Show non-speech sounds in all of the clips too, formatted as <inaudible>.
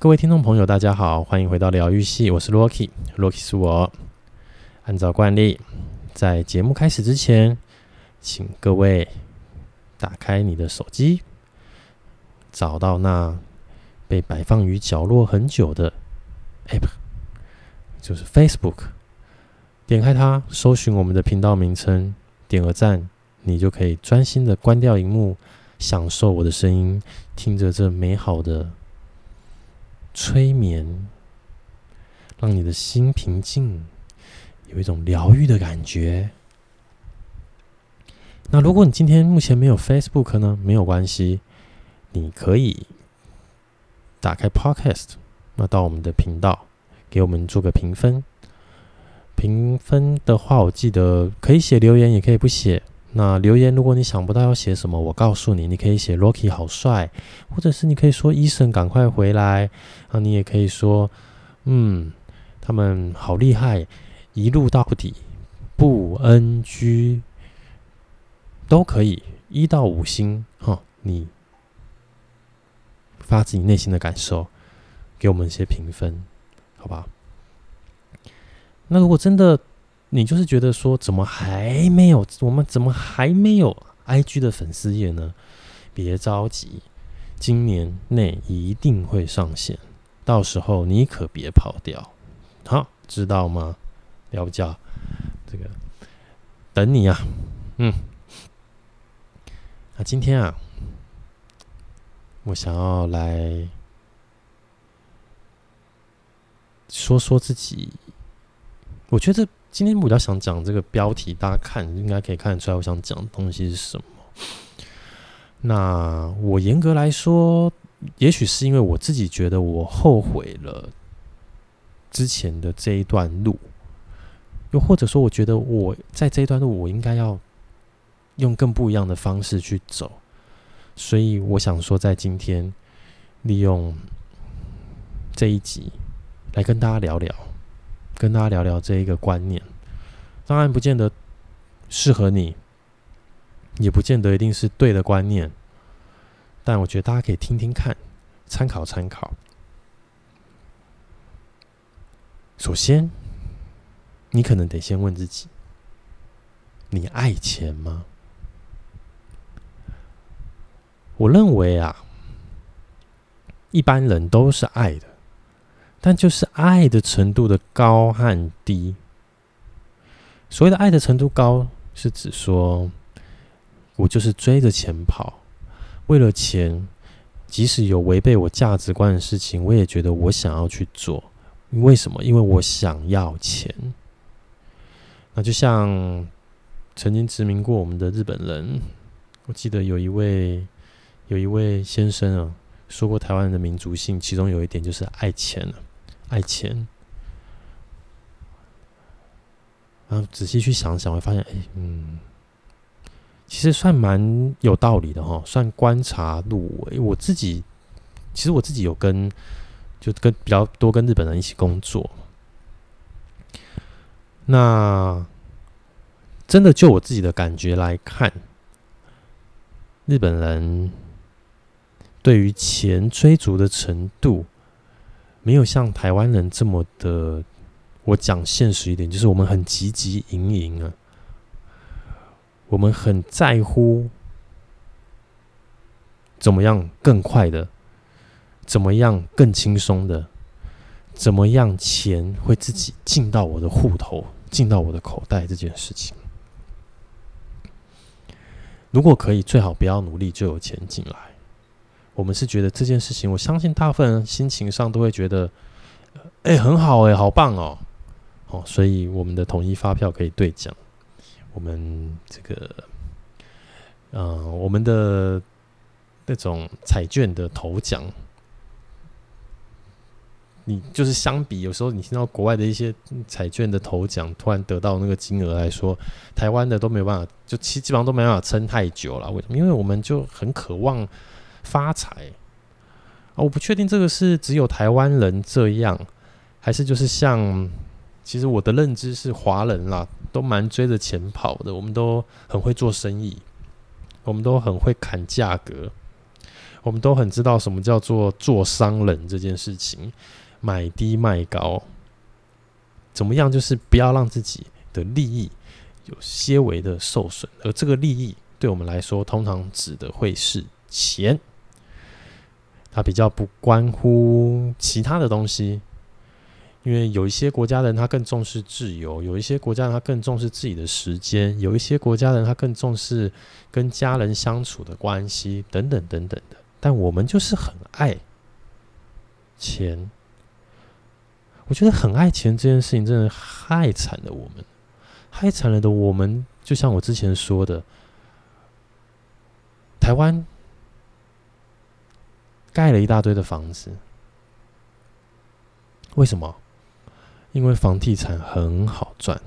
各位听众朋友，大家好，欢迎回到疗愈系，我是 Rocky，Rocky 是我。按照惯例，在节目开始之前，请各位打开你的手机，找到那被摆放于角落很久的 App，就是 Facebook，点开它，搜寻我们的频道名称，点个赞，你就可以专心的关掉荧幕，享受我的声音，听着这美好的。催眠，让你的心平静，有一种疗愈的感觉。那如果你今天目前没有 Facebook 呢？没有关系，你可以打开 Podcast，那到我们的频道，给我们做个评分。评分的话，我记得可以写留言，也可以不写。那留言，如果你想不到要写什么，我告诉你，你可以写 Rocky 好帅，或者是你可以说医生赶快回来啊，你也可以说，嗯，他们好厉害，一路到底不 NG，都可以一到五星哈，你发自你内心的感受，给我们一些评分，好吧？那如果真的。你就是觉得说，怎么还没有？我们怎么还没有 IG 的粉丝页呢？别着急，今年内一定会上线，到时候你可别跑掉，好，知道吗？了不叫这个等你啊，嗯。那今天啊，我想要来说说自己，我觉得。今天我比较想讲这个标题，大家看应该可以看得出来，我想讲的东西是什么。那我严格来说，也许是因为我自己觉得我后悔了之前的这一段路，又或者说，我觉得我在这一段路，我应该要用更不一样的方式去走。所以我想说，在今天利用这一集来跟大家聊聊。跟大家聊聊这一个观念，当然不见得适合你，也不见得一定是对的观念，但我觉得大家可以听听看，参考参考。首先，你可能得先问自己：你爱钱吗？我认为啊，一般人都是爱的。但就是爱的程度的高和低。所谓的爱的程度高，是指说，我就是追着钱跑，为了钱，即使有违背我价值观的事情，我也觉得我想要去做。为什么？因为我想要钱。那就像曾经殖民过我们的日本人，我记得有一位有一位先生啊，说过台湾人的民族性，其中有一点就是爱钱了。爱钱，然后仔细去想想，会发现，哎，嗯，其实算蛮有道理的哈，算观察入微。我自己，其实我自己有跟，就跟比较多跟日本人一起工作，那真的就我自己的感觉来看，日本人对于钱追逐的程度。没有像台湾人这么的，我讲现实一点，就是我们很汲汲营营啊，我们很在乎怎么样更快的，怎么样更轻松的，怎么样钱会自己进到我的户头，进到我的口袋这件事情。如果可以，最好不要努力就有钱进来。我们是觉得这件事情，我相信大部分人心情上都会觉得，哎、很好、哎，好棒哦，哦，所以我们的统一发票可以兑奖，我们这个，嗯、呃，我们的那种彩券的头奖，你就是相比有时候你听到国外的一些彩券的头奖，突然得到那个金额来说，台湾的都没有办法，就基基本上都没办法撑太久了。为什么？因为我们就很渴望。发财啊！我不确定这个是只有台湾人这样，还是就是像……其实我的认知是华人啦，都蛮追着钱跑的。我们都很会做生意，我们都很会砍价格，我们都很知道什么叫做做商人这件事情，买低卖高，怎么样？就是不要让自己的利益有些微的受损，而这个利益对我们来说，通常指的会是钱，它比较不关乎其他的东西。因为有一些国家的人他更重视自由，有一些国家人他更重视自己的时间，有一些国家人他更重视跟家人相处的关系等等等等的。但我们就是很爱钱，我觉得很爱钱这件事情真的害惨了我们，害惨了的我们，就像我之前说的，台湾盖了一大堆的房子，为什么？因为房地产很好赚，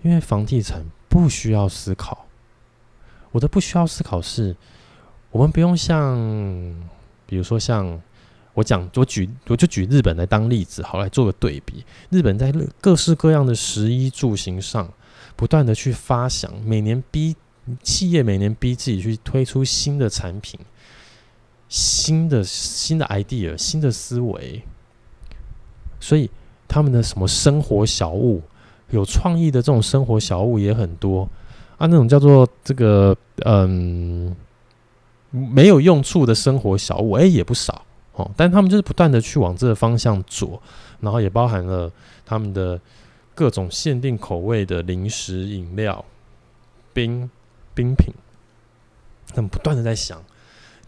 因为房地产不需要思考。我的不需要思考是，我们不用像，比如说像我讲，我举我就举日本来当例子，好来做个对比。日本在各式各样的食衣住行上，不断的去发想，每年逼企业每年逼自己去推出新的产品，新的新的 idea，新的思维，所以。他们的什么生活小物，有创意的这种生活小物也很多啊，那种叫做这个嗯没有用处的生活小物，哎、也不少哦。但他们就是不断的去往这个方向做，然后也包含了他们的各种限定口味的零食、饮料、冰冰品，他们不断的在想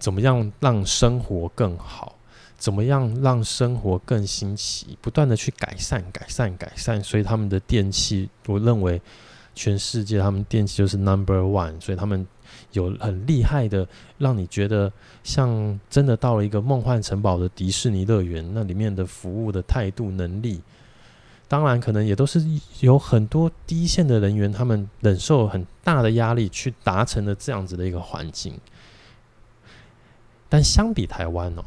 怎么样让生活更好。怎么样让生活更新奇？不断的去改善、改善、改善，所以他们的电器，我认为全世界他们电器就是 number one。所以他们有很厉害的，让你觉得像真的到了一个梦幻城堡的迪士尼乐园，那里面的服务的态度、能力，当然可能也都是有很多第一线的人员，他们忍受很大的压力去达成了这样子的一个环境。但相比台湾哦。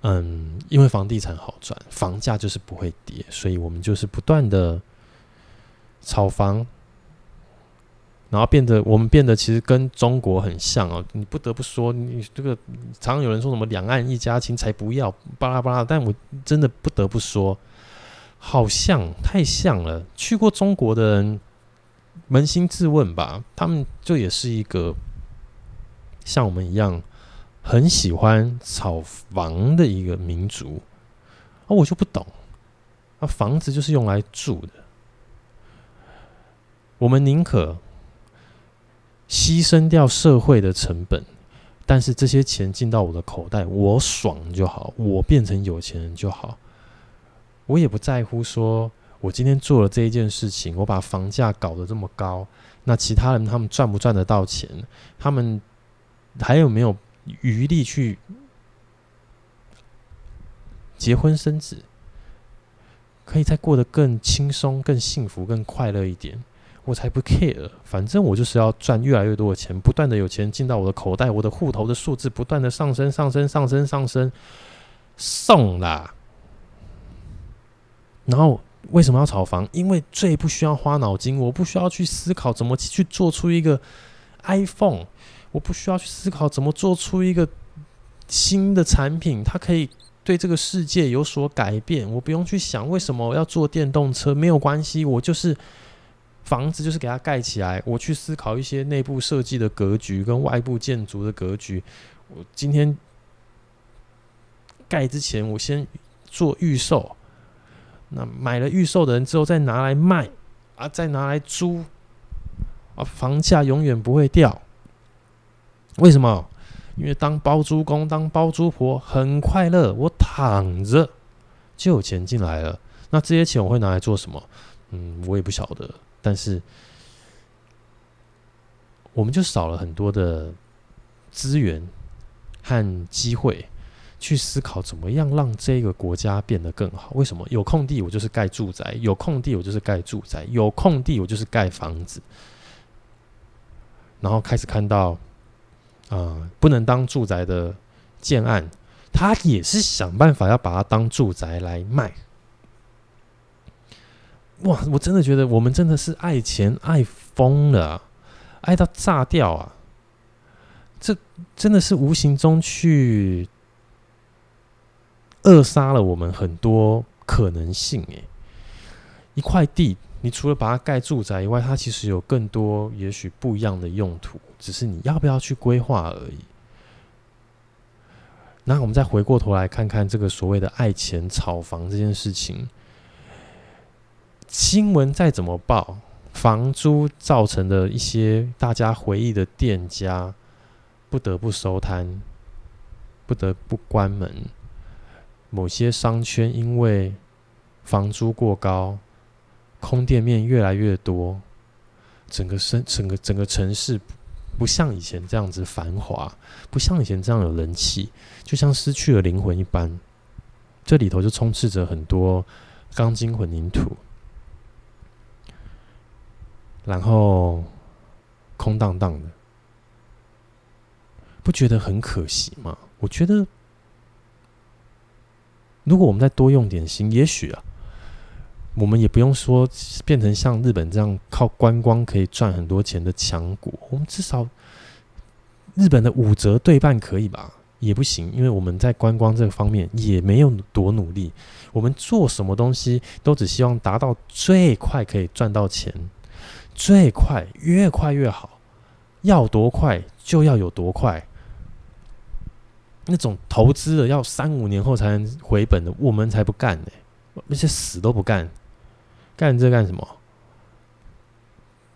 嗯，因为房地产好赚，房价就是不会跌，所以我们就是不断的炒房，然后变得我们变得其实跟中国很像哦。你不得不说，你这个常常有人说什么两岸一家亲才不要巴拉巴拉，但我真的不得不说，好像太像了。去过中国的人扪心自问吧，他们就也是一个像我们一样。很喜欢炒房的一个民族，啊我就不懂，啊，房子就是用来住的，我们宁可牺牲掉社会的成本，但是这些钱进到我的口袋，我爽就好，我变成有钱人就好，我也不在乎说我今天做了这一件事情，我把房价搞得这么高，那其他人他们赚不赚得到钱？他们还有没有？余力去结婚生子，可以再过得更轻松、更幸福、更快乐一点，我才不 care。反正我就是要赚越来越多的钱，不断的有钱进到我的口袋，我的户头的数字不断的上升、上升、上升、上升，送啦。然后为什么要炒房？因为最不需要花脑筋，我不需要去思考怎么去做出一个 iPhone。我不需要去思考怎么做出一个新的产品，它可以对这个世界有所改变。我不用去想为什么我要做电动车，没有关系，我就是房子就是给它盖起来。我去思考一些内部设计的格局跟外部建筑的格局。我今天盖之前，我先做预售。那买了预售的人之后再拿来卖啊，再拿来租啊，房价永远不会掉。为什么？因为当包租公、当包租婆很快乐，我躺着就有钱进来了。那这些钱我会拿来做什么？嗯，我也不晓得。但是我们就少了很多的资源和机会去思考怎么样让这个国家变得更好。为什么？有空地我就是盖住宅，有空地我就是盖住宅，有空地我就是盖房子，然后开始看到。啊、不能当住宅的建案，他也是想办法要把它当住宅来卖。哇，我真的觉得我们真的是爱钱爱疯了，爱到炸掉啊！这真的是无形中去扼杀了我们很多可能性。诶，一块地，你除了把它盖住宅以外，它其实有更多也许不一样的用途，只是你要不要去规划而已。那我们再回过头来看看这个所谓的爱钱炒房这件事情，新闻再怎么报，房租造成的一些大家回忆的店家不得不收摊，不得不关门，某些商圈因为房租过高，空店面越来越多，整个城整个整个城市。不像以前这样子繁华，不像以前这样有人气，就像失去了灵魂一般。这里头就充斥着很多钢筋混凝土，然后空荡荡的，不觉得很可惜吗？我觉得，如果我们再多用点心，也许啊。我们也不用说变成像日本这样靠观光可以赚很多钱的强国，我们至少日本的五折对半可以吧？也不行，因为我们在观光这个方面也没有多努力。我们做什么东西都只希望达到最快可以赚到钱，最快越快越好，要多快就要有多快。那种投资的要三五年后才能回本的，我们才不干呢，那些死都不干。干这干什么？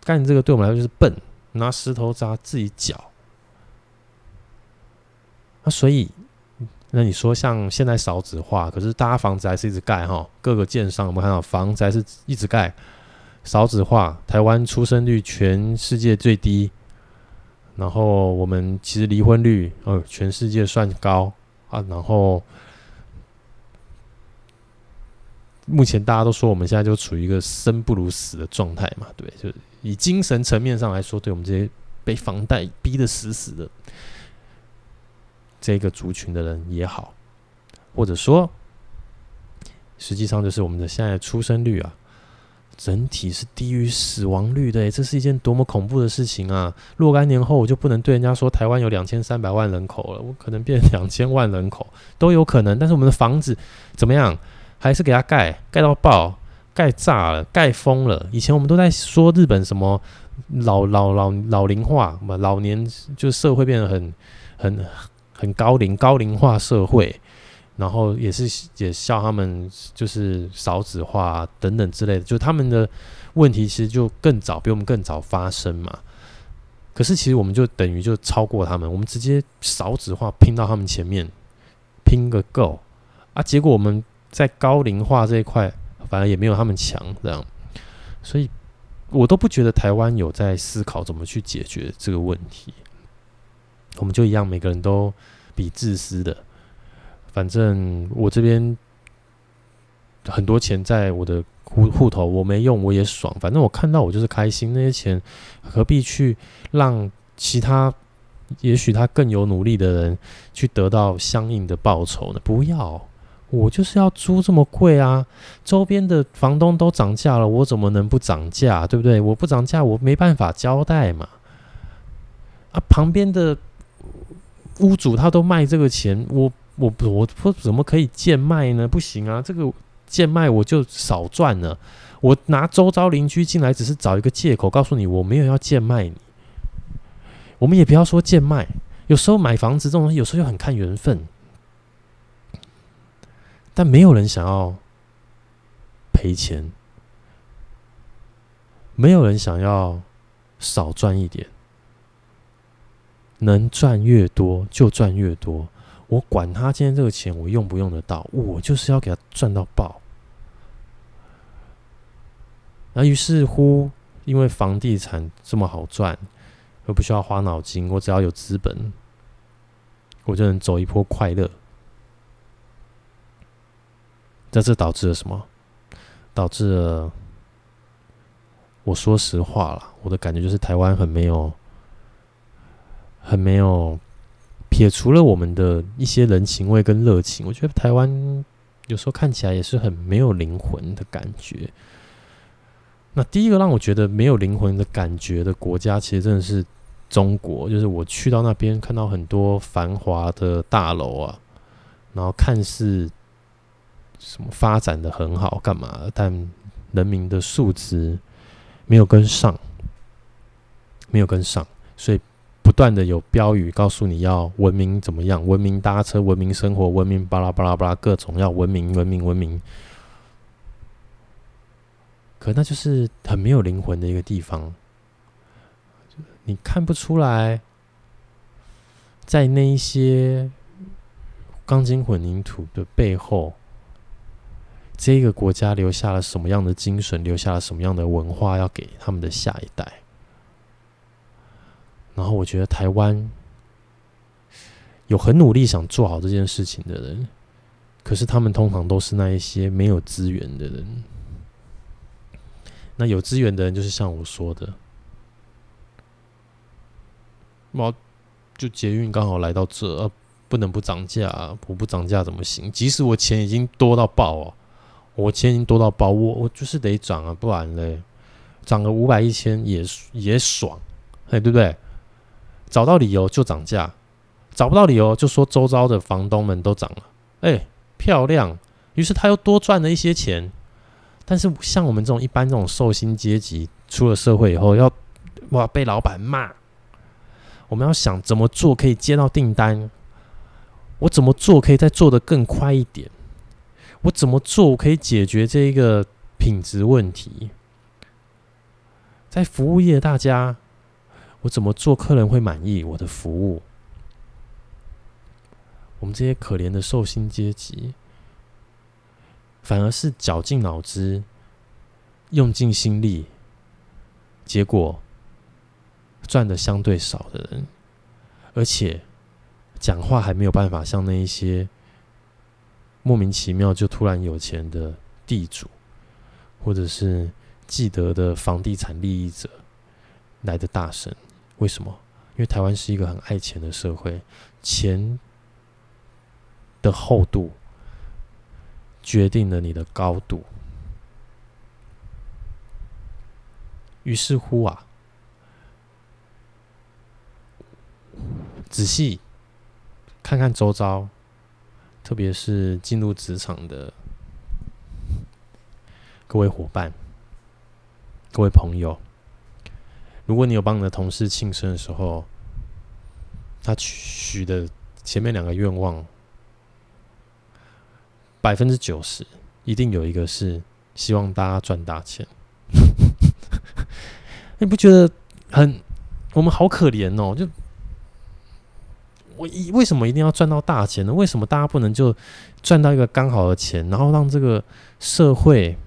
干这个对我们来说就是笨，拿石头砸自己脚。那所以，那你说像现在少子化，可是大家房子还是一直盖哈，各个建商我们看到房子还是一直盖。少子化，台湾出生率全世界最低，然后我们其实离婚率呃全世界算高啊，然后。目前大家都说我们现在就处于一个生不如死的状态嘛，对，就是以精神层面上来说，对我们这些被房贷逼得死死的这个族群的人也好，或者说，实际上就是我们的现在出生率啊，整体是低于死亡率的，这是一件多么恐怖的事情啊！若干年后，我就不能对人家说台湾有两千三百万人口了，我可能变两千万人口都有可能，但是我们的房子怎么样？还是给他盖盖到爆，盖炸了，盖疯了。以前我们都在说日本什么老老老老龄化，嘛老年就社会变得很很很高龄高龄化社会，然后也是也笑他们就是少子化等等之类的，就他们的问题其实就更早比我们更早发生嘛。可是其实我们就等于就超过他们，我们直接少子化拼到他们前面，拼个够啊！结果我们。在高龄化这一块，反而也没有他们强，这样，所以我都不觉得台湾有在思考怎么去解决这个问题。我们就一样，每个人都比自私的，反正我这边很多钱在我的户户头，我没用我也爽，反正我看到我就是开心。那些钱何必去让其他也许他更有努力的人去得到相应的报酬呢？不要。我就是要租这么贵啊！周边的房东都涨价了，我怎么能不涨价？对不对？我不涨价，我没办法交代嘛。啊，旁边的屋主他都卖这个钱，我我我我怎么可以贱卖呢？不行啊！这个贱卖我就少赚了。我拿周遭邻居进来，只是找一个借口，告诉你我没有要贱卖你。我们也不要说贱卖，有时候买房子这种东西，有时候又很看缘分。但没有人想要赔钱，没有人想要少赚一点，能赚越多就赚越多。我管他今天这个钱我用不用得到，我就是要给他赚到爆。那于是乎，因为房地产这么好赚，又不需要花脑筋，我只要有资本，我就能走一波快乐。但这导致了什么？导致了，我说实话了，我的感觉就是台湾很没有，很没有，撇除了我们的一些人情味跟热情，我觉得台湾有时候看起来也是很没有灵魂的感觉。那第一个让我觉得没有灵魂的感觉的国家，其实真的是中国，就是我去到那边看到很多繁华的大楼啊，然后看似什么发展的很好，干嘛？但人民的素质没有跟上，没有跟上，所以不断的有标语告诉你要文明怎么样，文明搭车，文明生活，文明巴拉巴拉巴拉，各种要文明，文明，文明。可那就是很没有灵魂的一个地方，你看不出来，在那一些钢筋混凝土的背后，这个国家留下了什么样的精神，留下了什么样的文化，要给他们的下一代。然后我觉得台湾有很努力想做好这件事情的人，可是他们通常都是那一些没有资源的人。那有资源的人，就是像我说的，妈就捷运刚好来到这，不能不涨价，我不涨价怎么行？即使我钱已经多到爆哦，我钱已经多到爆，我我就是得涨啊，不然嘞，涨个五百一千也也爽，哎，对不对？找到理由就涨价，找不到理由就说周遭的房东们都涨了，哎，漂亮，于是他又多赚了一些钱。但是像我们这种一般这种受薪阶级，出了社会以后要哇被老板骂，我们要想怎么做可以接到订单，我怎么做可以再做得更快一点，我怎么做可以解决这一个品质问题，在服务业大家，我怎么做客人会满意我的服务，我们这些可怜的受薪阶级。反而是绞尽脑汁、用尽心力，结果赚的相对少的人，而且讲话还没有办法像那一些莫名其妙就突然有钱的地主，或者是既得的房地产利益者来的大神。为什么？因为台湾是一个很爱钱的社会，钱的厚度。决定了你的高度。于是乎啊，仔细看看周遭，特别是进入职场的各位伙伴、各位朋友，如果你有帮你的同事庆生的时候，他许的前面两个愿望。百分之九十一定有一个是希望大家赚大钱，<laughs> 你不觉得很我们好可怜哦？就我一为什么一定要赚到大钱呢？为什么大家不能就赚到一个刚好的钱，然后让这个社会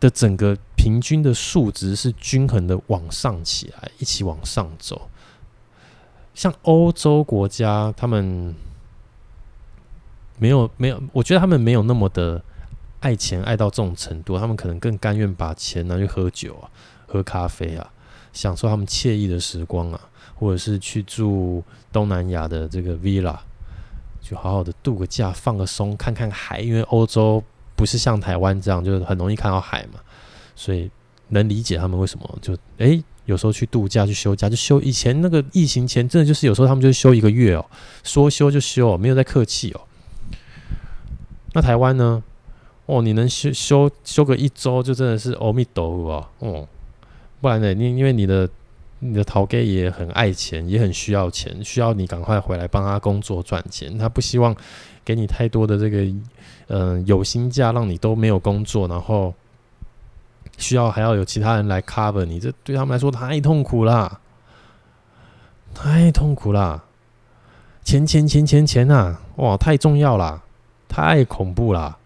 的整个平均的数值是均衡的往上起来，一起往上走？像欧洲国家，他们。没有没有，我觉得他们没有那么的爱钱爱到这种程度，他们可能更甘愿把钱拿去喝酒啊、喝咖啡啊，享受他们惬意的时光啊，或者是去住东南亚的这个 villa，就好好的度个假、放个松、看看海。因为欧洲不是像台湾这样，就是很容易看到海嘛，所以能理解他们为什么就诶有时候去度假去休假就休。以前那个疫情前，真的就是有时候他们就休一个月哦，说休就休，没有在客气哦。那台湾呢？哦，你能休休休个一周，就真的是阿弥陀佛！哦，不然呢？因因为你的你的头家也很爱钱，也很需要钱，需要你赶快回来帮他工作赚钱。他不希望给你太多的这个嗯、有薪假，让你都没有工作，然后需要还要有其他人来 cover 你，这对他们来说太痛苦啦，太痛苦啦！钱钱钱钱钱啊！哇，太重要啦！太恐怖了，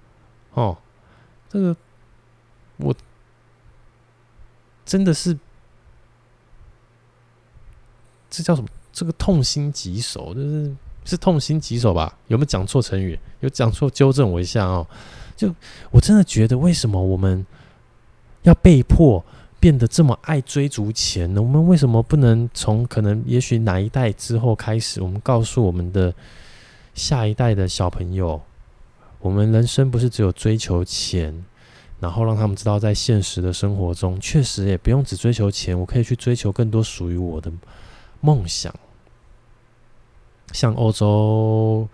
哦，这个我真的是，这叫什么？这个痛心疾首，就是是痛心疾首吧？有没有讲错成语？有讲错纠正我一下哦。就我真的觉得，为什么我们要被迫变得这么爱追逐钱呢？我们为什么不能从可能也许哪一代之后开始，我们告诉我们的下一代的小朋友？我们人生不是只有追求钱，然后让他们知道，在现实的生活中，确实也不用只追求钱，我可以去追求更多属于我的梦想。像欧洲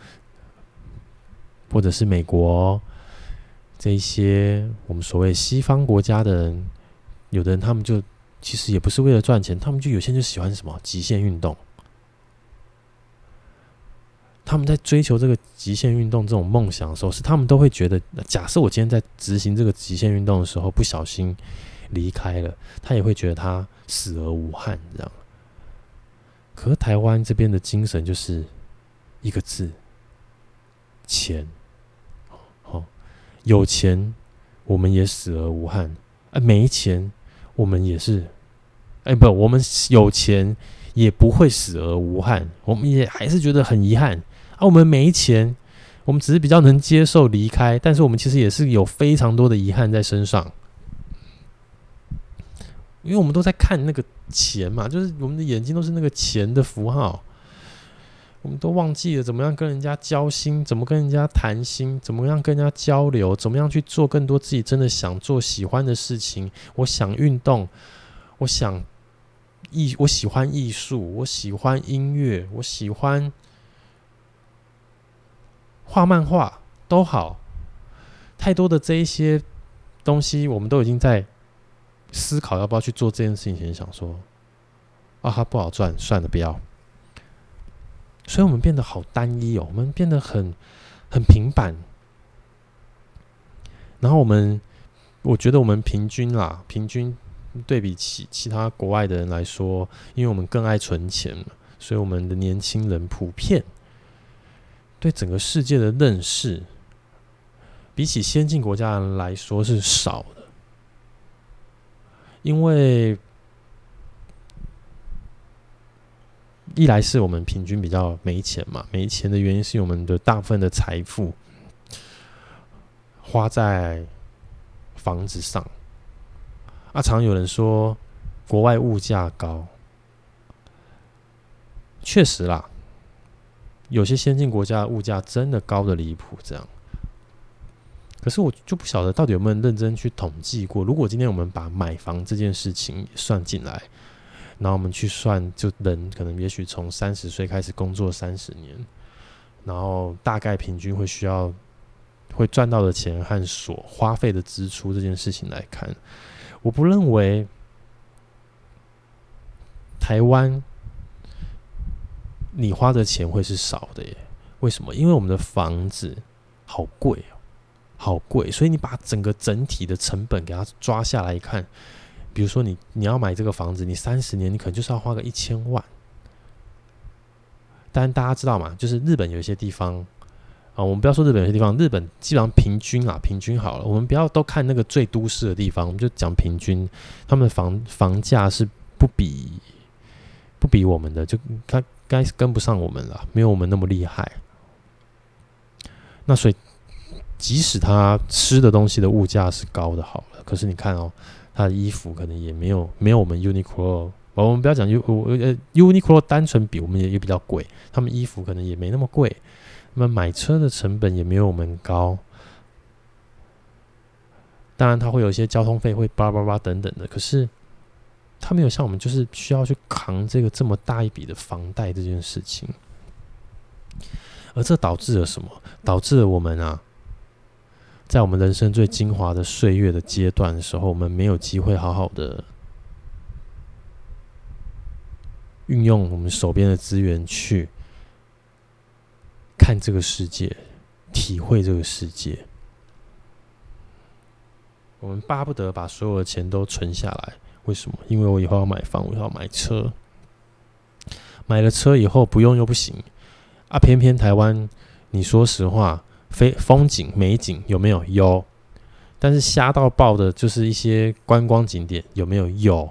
或者是美国这一些我们所谓西方国家的人，有的人他们就其实也不是为了赚钱，他们就有些人就喜欢什么极限运动。他们在追求这个极限运动这种梦想的时候，是他们都会觉得，假设我今天在执行这个极限运动的时候不小心离开了，他也会觉得他死而无憾，这样。可是台湾这边的精神就是一个字：钱。好，有钱我们也死而无憾，哎，没钱我们也是，哎，不，我们有钱也不会死而无憾，我们也还是觉得很遗憾。啊，我们没钱，我们只是比较能接受离开，但是我们其实也是有非常多的遗憾在身上，因为我们都在看那个钱嘛，就是我们的眼睛都是那个钱的符号，我们都忘记了怎么样跟人家交心，怎么跟人家谈心，怎么样跟人家交流，怎么样去做更多自己真的想做、喜欢的事情。我想运动，我想艺，我喜欢艺术，我喜欢音乐，我喜欢。画漫画都好，太多的这一些东西，我们都已经在思考要不要去做这件事情前，想说啊，它不好赚，算了，不要。所以，我们变得好单一哦，我们变得很很平板。然后，我们我觉得我们平均啦，平均对比其其他国外的人来说，因为我们更爱存钱，所以我们的年轻人普遍。对整个世界的认识，比起先进国家人来说是少，因为一来是我们平均比较没钱嘛，没钱的原因是我们的大部分的财富花在房子上，啊，常有人说国外物价高，确实啦。有些先进国家物价真的高的离谱，这样。可是我就不晓得到底有没有认真去统计过。如果今天我们把买房这件事情算进来，然后我们去算，就人可能也许从三十岁开始工作三十年，然后大概平均会需要会赚到的钱和所花费的支出这件事情来看，我不认为台湾。你花的钱会是少的耶？为什么？因为我们的房子好贵，好贵，所以你把整个整体的成本给它抓下来一看，比如说你你要买这个房子，你三十年你可能就是要花个一千万。但大家知道吗？就是日本有一些地方啊，我们不要说日本有些地方，日本基本上平均啊，平均好了，我们不要都看那个最都市的地方，我们就讲平均，他们的房房价是不比不比我们的，就他。该是跟不上我们了，没有我们那么厉害。那所以，即使他吃的东西的物价是高的，好了，可是你看哦，他的衣服可能也没有没有我们 Uniqlo。我们不要讲 U 呃 Uniqlo 单纯比我们也也比较贵，他们衣服可能也没那么贵。那么买车的成本也没有我们高。当然，他会有一些交通费会叭叭叭等等的，可是。他没有像我们，就是需要去扛这个这么大一笔的房贷这件事情，而这导致了什么？导致了我们啊，在我们人生最精华的岁月的阶段的时候，我们没有机会好好的运用我们手边的资源去看这个世界，体会这个世界。我们巴不得把所有的钱都存下来。为什么？因为我以后要买房，我要买车。买了车以后不用又不行啊！偏偏台湾，你说实话，非风景美景有没有？有。但是瞎到爆的，就是一些观光景点有没有？有。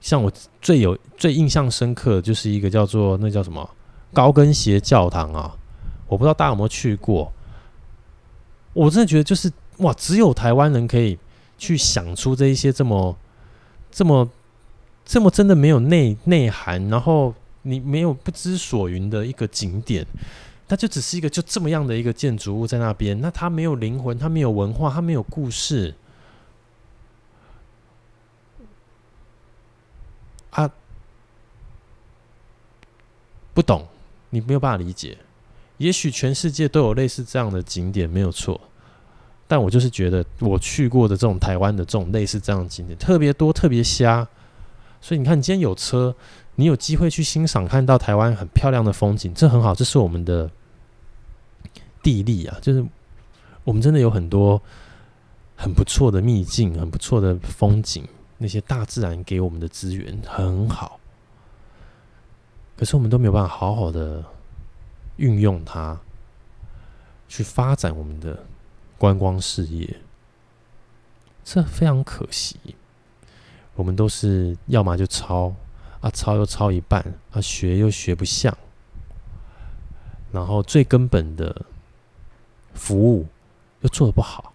像我最有最印象深刻的，就是一个叫做那叫什么高跟鞋教堂啊！我不知道大家有没有去过。我真的觉得就是哇，只有台湾人可以去想出这一些这么。这么这么真的没有内内涵，然后你没有不知所云的一个景点，它就只是一个就这么样的一个建筑物在那边，那它没有灵魂，它没有文化，它没有故事啊，不懂，你没有办法理解。也许全世界都有类似这样的景点，没有错。但我就是觉得，我去过的这种台湾的这种类似这样的景点特别多，特别瞎。所以你看，你今天有车，你有机会去欣赏看到台湾很漂亮的风景，这很好，这是我们的地利啊。就是我们真的有很多很不错的秘境，很不错的风景，那些大自然给我们的资源很好。可是我们都没有办法好好的运用它，去发展我们的。观光事业，这非常可惜。我们都是要么就抄啊，抄又抄一半啊，学又学不像，然后最根本的服务又做得不好。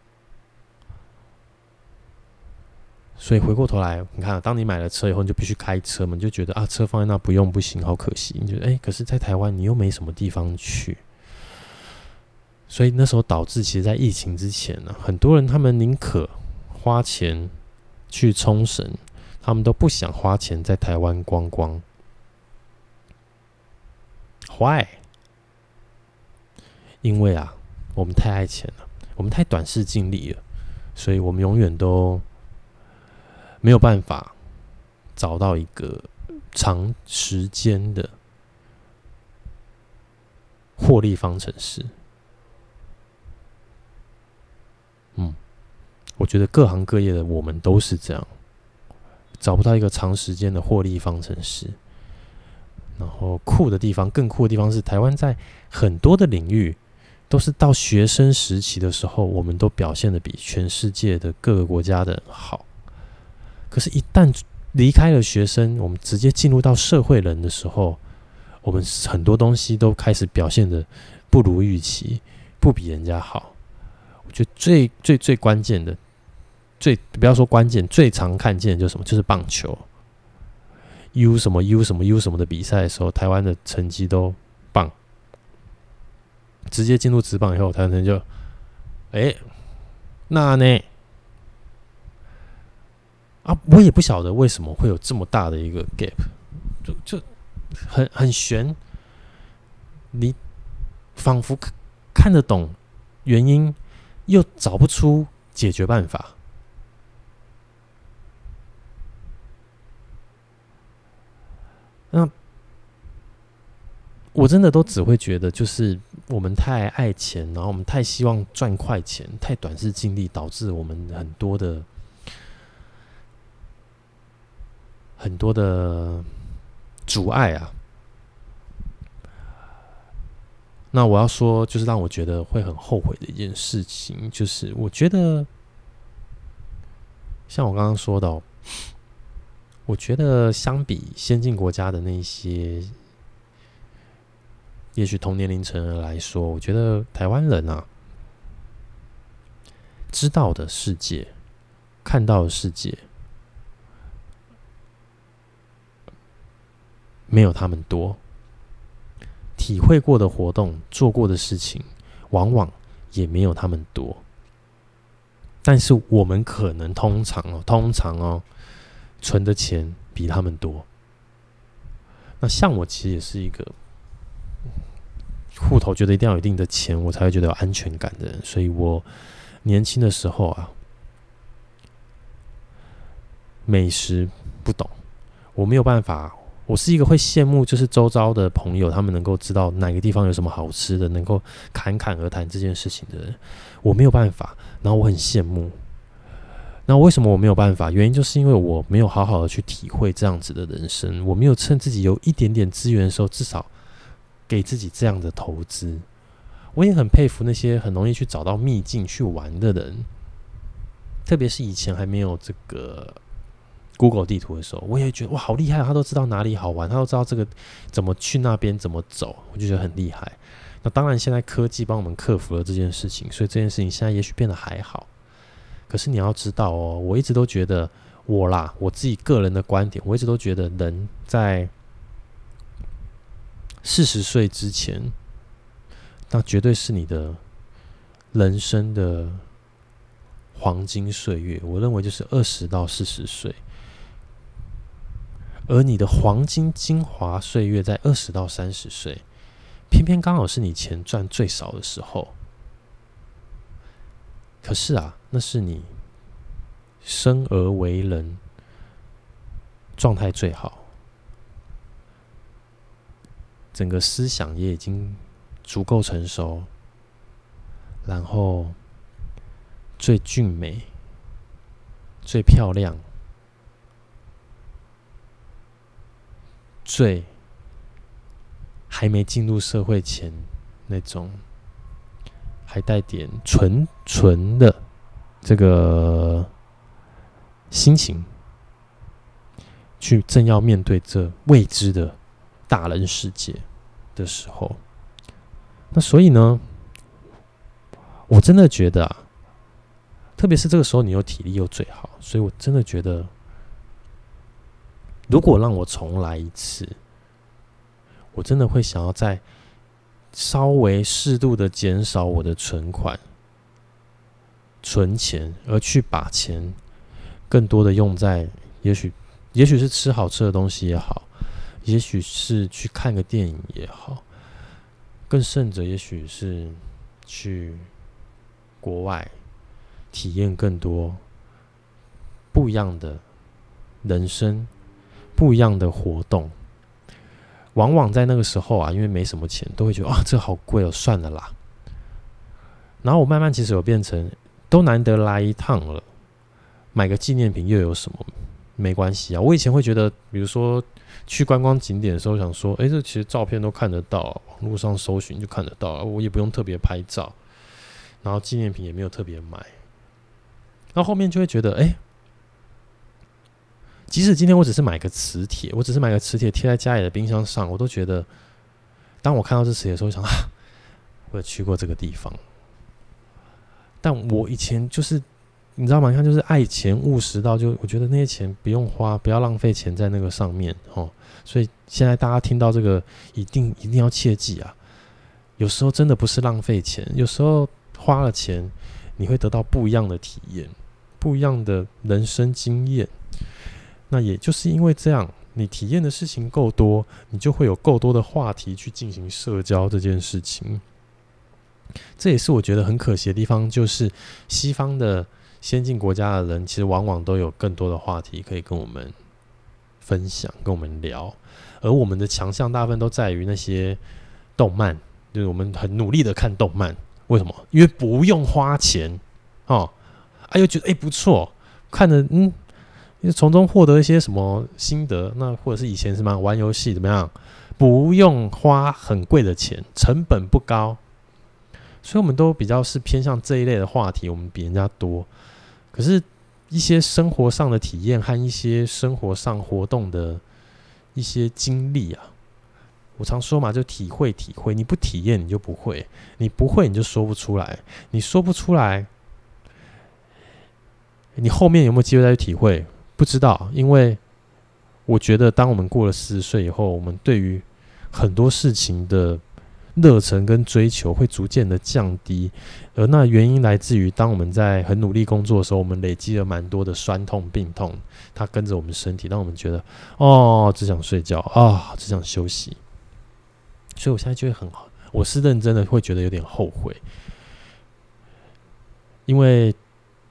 所以回过头来，你看，当你买了车以后，你就必须开车嘛，你就觉得啊，车放在那不用不行，好可惜。你觉得哎，可是在台湾你又没什么地方去。所以那时候导致，其实，在疫情之前呢、很多人他们宁可花钱去冲绳，他们都不想花钱在台湾观光。Why？因为啊，我们太爱钱了，我们太短视近利了，所以我们永远都没有办法找到一个长时间的获利方程式。嗯，我觉得各行各业的我们都是这样，找不到一个长时间的获利方程式。然后酷的地方，更酷的地方是台湾在很多的领域都是到学生时期的时候，我们都表现得比全世界的各个国家的好。可是，一旦离开了学生，我们直接进入到社会人的时候，我们很多东西都开始表现得不如预期，不比人家好。我觉得最最最关键的，最不要说关键，最常看见就是什么？就是棒球，U 什么 U 什么 U 什么的比赛的时候，台湾的成绩都棒。直接进入职棒以后，台湾人就，哎、那呢？啊，我也不晓得为什么会有这么大的一个 gap，就就很很悬，你仿佛看得懂原因。又找不出解决办法，那我真的都只会觉得，就是我们太爱钱，然后我们太希望赚快钱，太短视近利，导致我们很多的很多的阻碍啊。那我要说，就是让我觉得会很后悔的一件事情，就是我觉得，像我刚刚说的，我觉得相比先进国家的那些，也许同年龄层人来说，我觉得台湾人啊，知道的世界、看到的世界，没有他们多。体会过的活动、做过的事情，往往也没有他们多。但是我们可能通常哦，通常哦，存的钱比他们多。那像我其实也是一个户头觉得一定要有一定的钱，我才会觉得有安全感的人。所以我年轻的时候啊，美食不懂，我没有办法。我是一个会羡慕，就是周遭的朋友，他们能够知道哪个地方有什么好吃的，能够侃侃而谈这件事情的人，我没有办法。然后我很羡慕。那为什么我没有办法？原因就是因为我没有好好的去体会这样子的人生，我没有趁自己有一点点资源的时候，至少给自己这样的投资。我也很佩服那些很容易去找到秘境去玩的人，特别是以前还没有这个。Google 地图的时候，我也觉得哇，好厉害！他都知道哪里好玩，他都知道这个怎么去那边怎么走，我就觉得很厉害。那当然，现在科技帮我们克服了这件事情，所以这件事情现在也许变得还好。可是你要知道哦，我一直都觉得我啦，我自己个人的观点，我一直都觉得人在四十岁之前那绝对是你的人生的黄金岁月。我认为就是二十到四十岁，而你的黄金精华岁月在二十到三十岁，偏偏刚好是你钱赚最少的时候。可是啊，那是你生而为人状态最好。整个思想也已经足够成熟，然后最俊美、最漂亮、最还没进入社会前那种还带点纯纯的这个心情，去正要面对这未知的。大人世界的时候，那所以呢，我真的觉得啊，特别是这个时候，你有体力又最好，所以我真的觉得，如果让我重来一次，我真的会想要再稍微适度的减少我的存款、存钱，而去把钱更多的用在，也许，也许是吃好吃的东西也好。也许是去看个电影也好，更甚者，也许是去国外体验更多不一样的人生、不一样的活动。往往在那个时候啊，因为没什么钱，都会觉得啊，这好贵哦，算了啦。然后我慢慢其实有变成，都难得来一趟了，买个纪念品又有什么？没关系啊，我以前会觉得，比如说去观光景点的时候，想说，哎，这其实照片都看得到，网络上搜寻就看得到，我也不用特别拍照，然后纪念品也没有特别买。那后面就会觉得，哎，即使今天我只是买个磁铁，我只是买个磁铁贴在家里的冰箱上，我都觉得，当我看到这磁铁的时候，想啊，我有去过这个地方，但我以前就是。你知道吗？你看，就是爱钱务实到就，我觉得那些钱不用花，不要浪费钱在那个上面哦。所以现在大家听到这个，一定一定要切记啊！有时候真的不是浪费钱，有时候花了钱，你会得到不一样的体验，不一样的人生经验。那也就是因为这样，你体验的事情够多，你就会有够多的话题去进行社交这件事情。这也是我觉得很可惜的地方，就是西方的。先进国家的人其实往往都有更多的话题可以跟我们分享、跟我们聊，而我们的强项大部分都在于那些动漫，就是我们很努力的看动漫。为什么？因为不用花钱哦，哎、啊、又觉得哎、不错，看着嗯，从中获得一些什么心得，那或者是以前什么玩游戏怎么样，不用花很贵的钱，成本不高，所以我们都比较是偏向这一类的话题，我们比人家多。可是，一些生活上的体验和一些生活上活动的一些经历啊，我常说嘛，就体会体会。你不体验，你就不会；你不会，你就说不出来。你说不出来，你后面有没有机会再去体会？不知道，因为我觉得，当我们过了四十岁以后，我们对于很多事情的。热忱跟追求会逐渐的降低，而那原因来自于，当我们在很努力工作的时候，我们累积了蛮多的酸痛、病痛，它跟着我们身体，让我们觉得哦，只想睡觉啊、只想休息。所以我现在就会很好，我是认真的，会觉得有点后悔，因为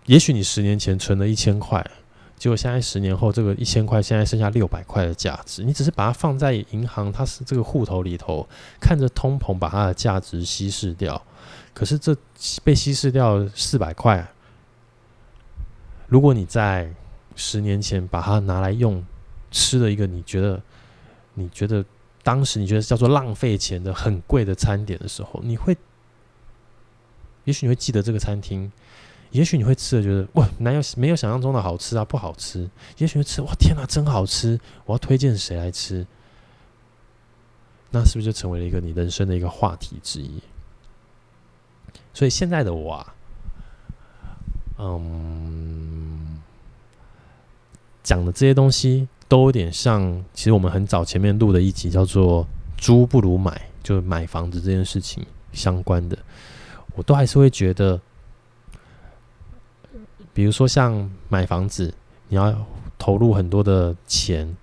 也许你十年前存了一千块。结果现在十年后，这个一千块现在剩下六百块的价值。你只是把它放在银行，它是这个户头里头，看着通膨把它的价值稀释掉。可是这被稀释掉四百块，如果你在十年前把它拿来用，吃了一个你觉得你觉得当时你觉得叫做浪费钱的很贵的餐点的时候，你会，也许你会记得这个餐厅。也许你会吃的觉得哇，哪有没有想象中的好吃啊？不好吃。也许会吃哇，天哪，真好吃！我要推荐谁来吃？那是不是就成为了一个你人生的一个话题之一？所以现在的我啊，嗯，讲的这些东西都有点像，其实我们很早前面录的一集叫做“租不如买”，就是买房子这件事情相关的，我都还是会觉得，比如说像买房子，你要投入很多的钱，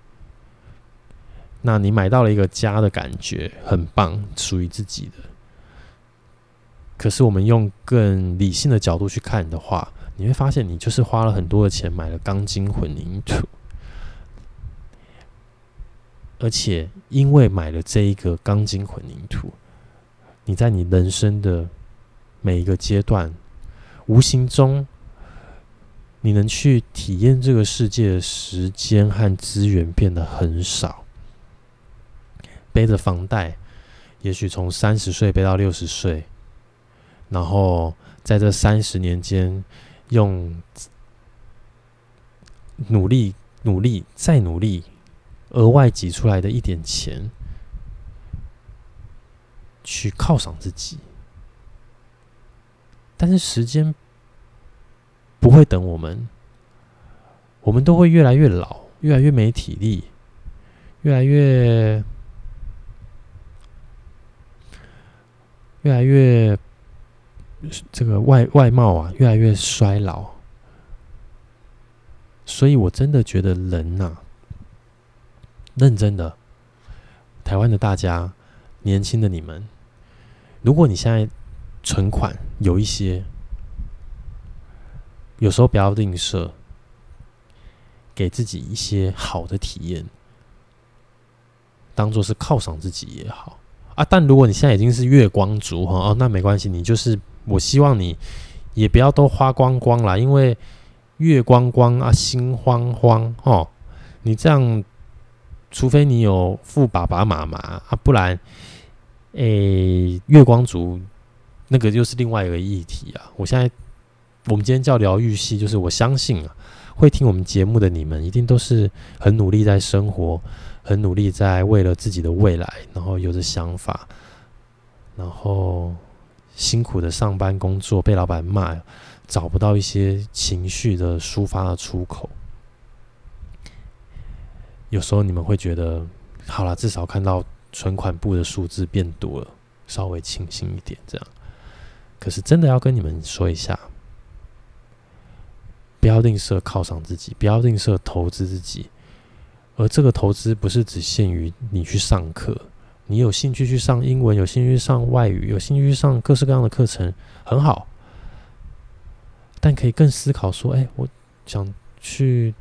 那你买到了一个家的感觉很棒，属于自己的。可是我们用更理性的角度去看的话，你会发现你就是花了很多的钱买了钢筋混凝土。而且，因为买了这一个钢筋混凝土，你在你人生的每一个阶段，无形中，你能去体验这个世界的时间和资源变得很少。背着房贷，也许从三十岁背到六十岁，然后在这三十年间，用努力、努力再努力。额外挤出来的一点钱，去犒赏自己，但是时间不会等我们，我们都会越来越老，越来越没体力，越来越越来越这个外外貌啊，越来越衰老，所以我真的觉得人呐、认真的，台湾的大家，年轻的你们，如果你现在存款有一些，有时候不要吝啬，给自己一些好的体验，当做是犒赏自己也好啊。但如果你现在已经是月光族哈哦，那没关系，你就是我希望你也不要都花光光啦，因为月光光啊，心慌慌哦，你这样。除非你有富爸爸妈妈啊，不然，诶、月光族那个又是另外一个议题啊。我现在我们今天叫疗愈系，就是我相信啊，会听我们节目的你们，一定都是很努力在生活，很努力在为了自己的未来，然后有着想法，然后辛苦的上班工作，被老板骂，找不到一些情绪的抒发的出口。有时候你们会觉得，好了，至少看到存款簿的数字变多了，稍微清醒一点这样。可是真的要跟你们说一下，不要吝啬犒赏自己，不要吝啬投资自己。而这个投资不是只限于你去上课，你有兴趣去上英文，有兴趣上外语，有兴趣上各式各样的课程，很好。但可以更思考说，哎，我想去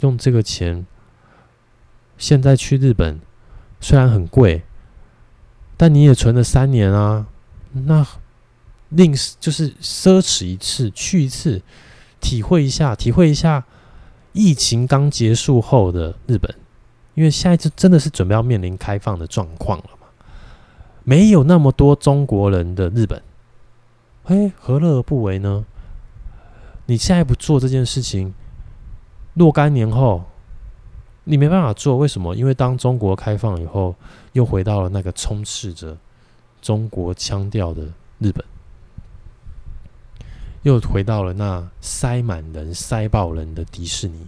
用这个钱。现在去日本虽然很贵，但你也存了三年啊，那另就是奢侈一次，去一次，体会一下，体会一下疫情刚结束后的日本，因为现在就真的是准备要面临开放的状况了嘛，没有那么多中国人的日本，哎，何乐而不为呢？你现在不做这件事情，若干年后。你没办法做，为什么？因为当中国开放以后，又回到了那个充斥着中国腔调的日本，又回到了那塞满人、塞爆人的迪士尼。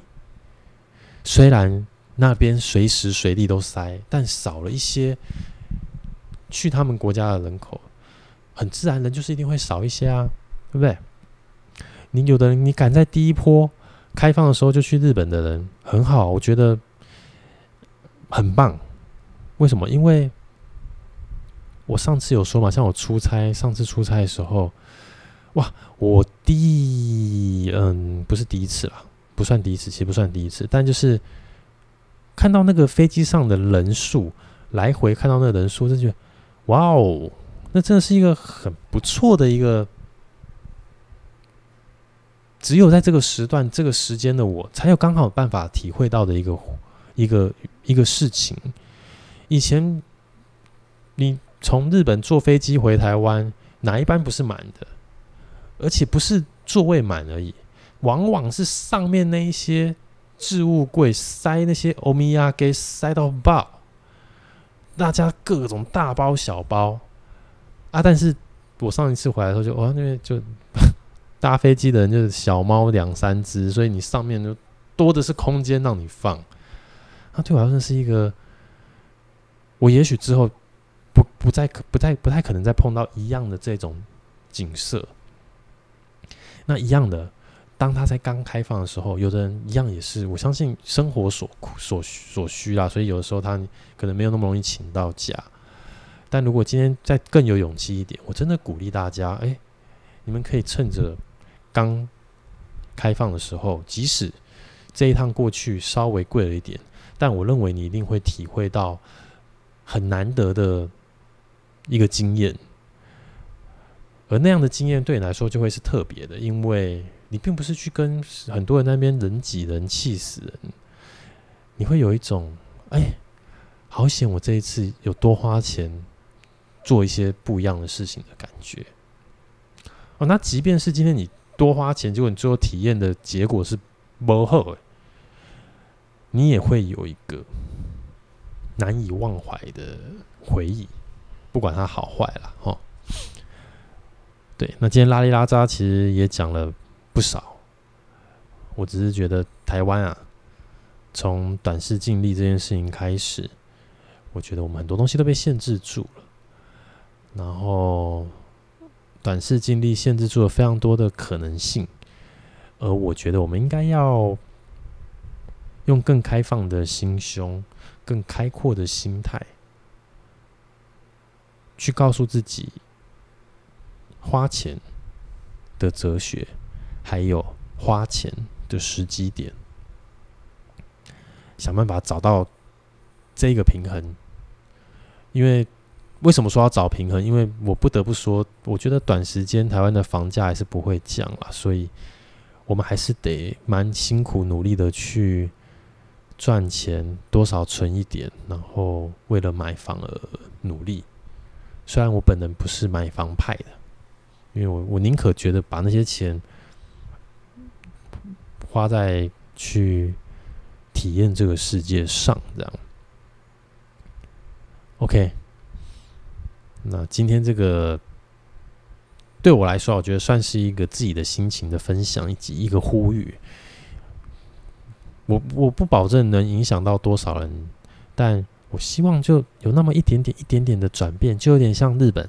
虽然那边随时随地都塞，但少了一些去他们国家的人口，很自然，人就是一定会少一些啊，对不对？你有的人，你赶在第一波开放的时候就去日本的人，很好，我觉得。很棒，为什么？因为我上次有说嘛，像我出差，上次出差的时候，哇，我第嗯不是第一次啦，不算第一次，其实不算第一次，但就是看到那个飞机上的人数，来回看到那个人数，就觉得哇哦，那真的是一个很不错的一个，只有在这个时段、这个时间的我，才有刚好办法体会到的一个。一个一个事情，以前你从日本坐飞机回台湾，哪一班不是满的？而且不是座位满而已，往往是上面那一些置物柜塞那些欧米亚给塞到爆，大家各种大包小包啊！但是我上一次回来的时候就，哦，那边就 <laughs> 搭飞机的人就是小猫两三只，所以你上面就多的是空间让你放。那对我来说是一个，我也许之后不不再可不再不太可能再碰到一样的这种景色。那一样的，当他在刚开放的时候，有的人一样也是，我相信生活所所所需啦，所以有的时候他可能没有那么容易请到假。但如果今天再更有勇气一点，我真的鼓励大家，哎，你们可以趁着刚开放的时候，即使这一趟过去稍微贵了一点，但我认为你一定会体会到很难得的一个经验。而那样的经验对你来说就会是特别的，因为你并不是去跟很多人那边人挤人、气死人，你会有一种哎，好险我这一次有多花钱做一些不一样的事情的感觉。哦，那即便是今天你多花钱，结果你最后体验的结果是不好，你也会有一个难以忘怀的回忆，不管它好坏了，哈。对，那今天拉里拉扎其实也讲了不少。我只是觉得台湾啊，从短视近利这件事情开始，我觉得我们很多东西都被限制住了。然后，短视近利限制住了非常多的可能性。而我觉得我们应该要用更开放的心胸、更开阔的心态，去告诉自己。花钱的哲学，还有花钱的时机点，想办法找到这个平衡。因为为什么说要找平衡？因为我不得不说，我觉得短时间台湾的房价还是不会降了，所以我们还是得蛮辛苦努力的去赚钱，多少存一点，然后为了买房而努力。虽然我本人不是买房派的。因为我我宁可觉得把那些钱花在去体验这个世界上，这样。OK，那今天这个对我来说，我觉得算是一个自己的心情的分享，以及一个呼吁。我我不保证能影响到多少人，但我希望就有那么一点点、一点点的转变，就有点像日本。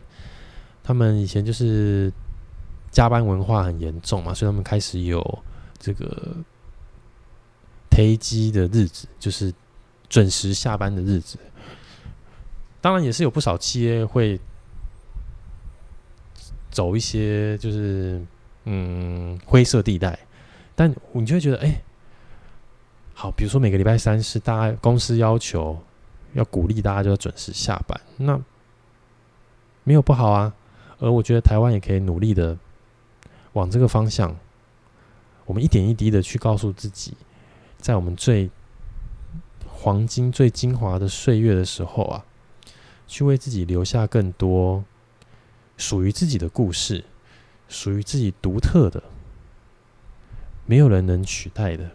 他们以前就是加班文化很严重嘛，所以他们开始有这个定时的日子，就是准时下班的日子。当然，也是有不少企业会走一些就是嗯灰色地带，但你就会觉得，哎、好，比如说每个礼拜三是大家公司要求要鼓励大家就要准时下班，那没有不好啊。而我觉得台湾也可以努力的往这个方向，我们一点一滴的去告诉自己，在我们最黄金、最精华的岁月的时候啊，去为自己留下更多属于自己的故事，属于自己独特的，没有人能取代的，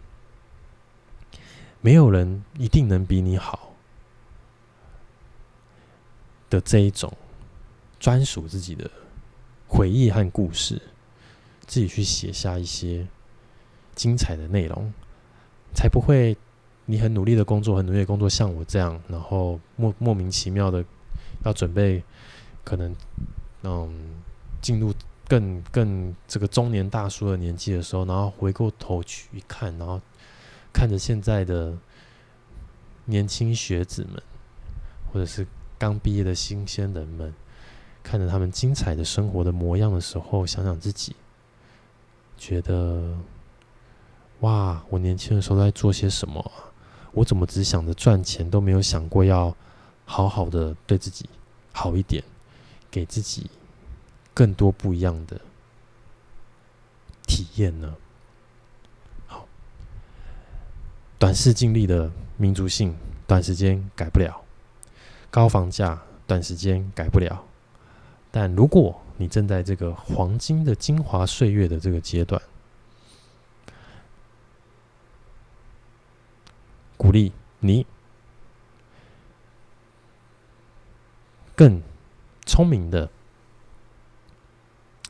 没有人一定能比你好的这一种。专属自己的回忆和故事，自己去写下一些精彩的内容，才不会你很努力的工作，很努力的工作，像我这样，然后莫莫名其妙的要准备，可能嗯进入更更这个中年大叔的年纪的时候，然后回过头去一看，然后看着现在的年轻学子们，或者是刚毕业的新鲜人们。看着他们精彩的生活的模样的时候，想想自己，觉得哇，我年轻的时候在做些什么？我怎么只想着赚钱，都没有想过要好好的对自己好一点，给自己更多不一样的体验呢？好，短视近利的民族性，短时间改不了；高房价，短时间改不了。但如果你正在这个黄金的精华岁月的这个阶段，鼓励你更聪明的，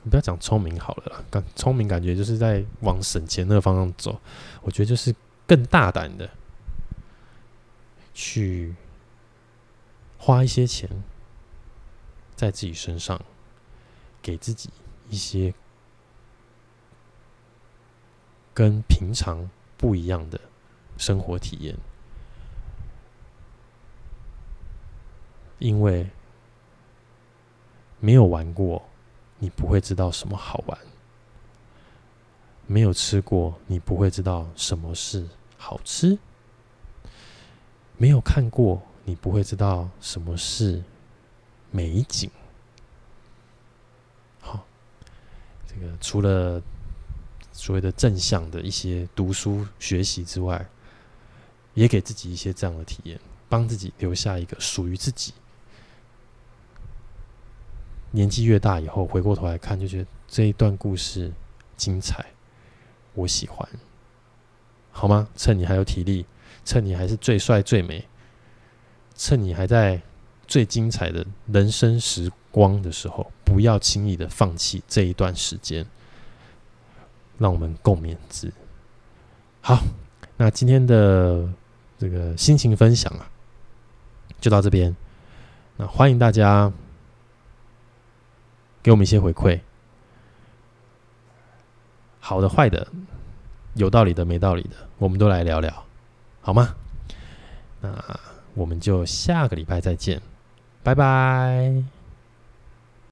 你不要讲聪明好了啦，更聪明感觉就是在往省钱那个方向走。我觉得就是更大胆的去花一些钱。在自己身上，给自己一些跟平常不一样的生活体验，因为没有玩过，你不会知道什么好玩；没有吃过，你不会知道什么是好吃；没有看过，你不会知道什么是美景。好，这个除了所谓的正向的一些读书学习之外，也给自己一些这样的体验，帮自己留下一个属于自己。年纪越大以后，回过头来看，就觉得这一段故事精彩，我喜欢，好吗？趁你还有体力，趁你还是最帅最美，趁你还在最精彩的人生时光的时候，不要轻易的放弃这一段时间。让我们共勉之。好，那今天的这个心情分享啊，就到这边。那欢迎大家。给我们一些回馈，好的、坏的，有道理的、没道理的，我们都来聊聊，好吗？那我们就下个礼拜再见，拜拜。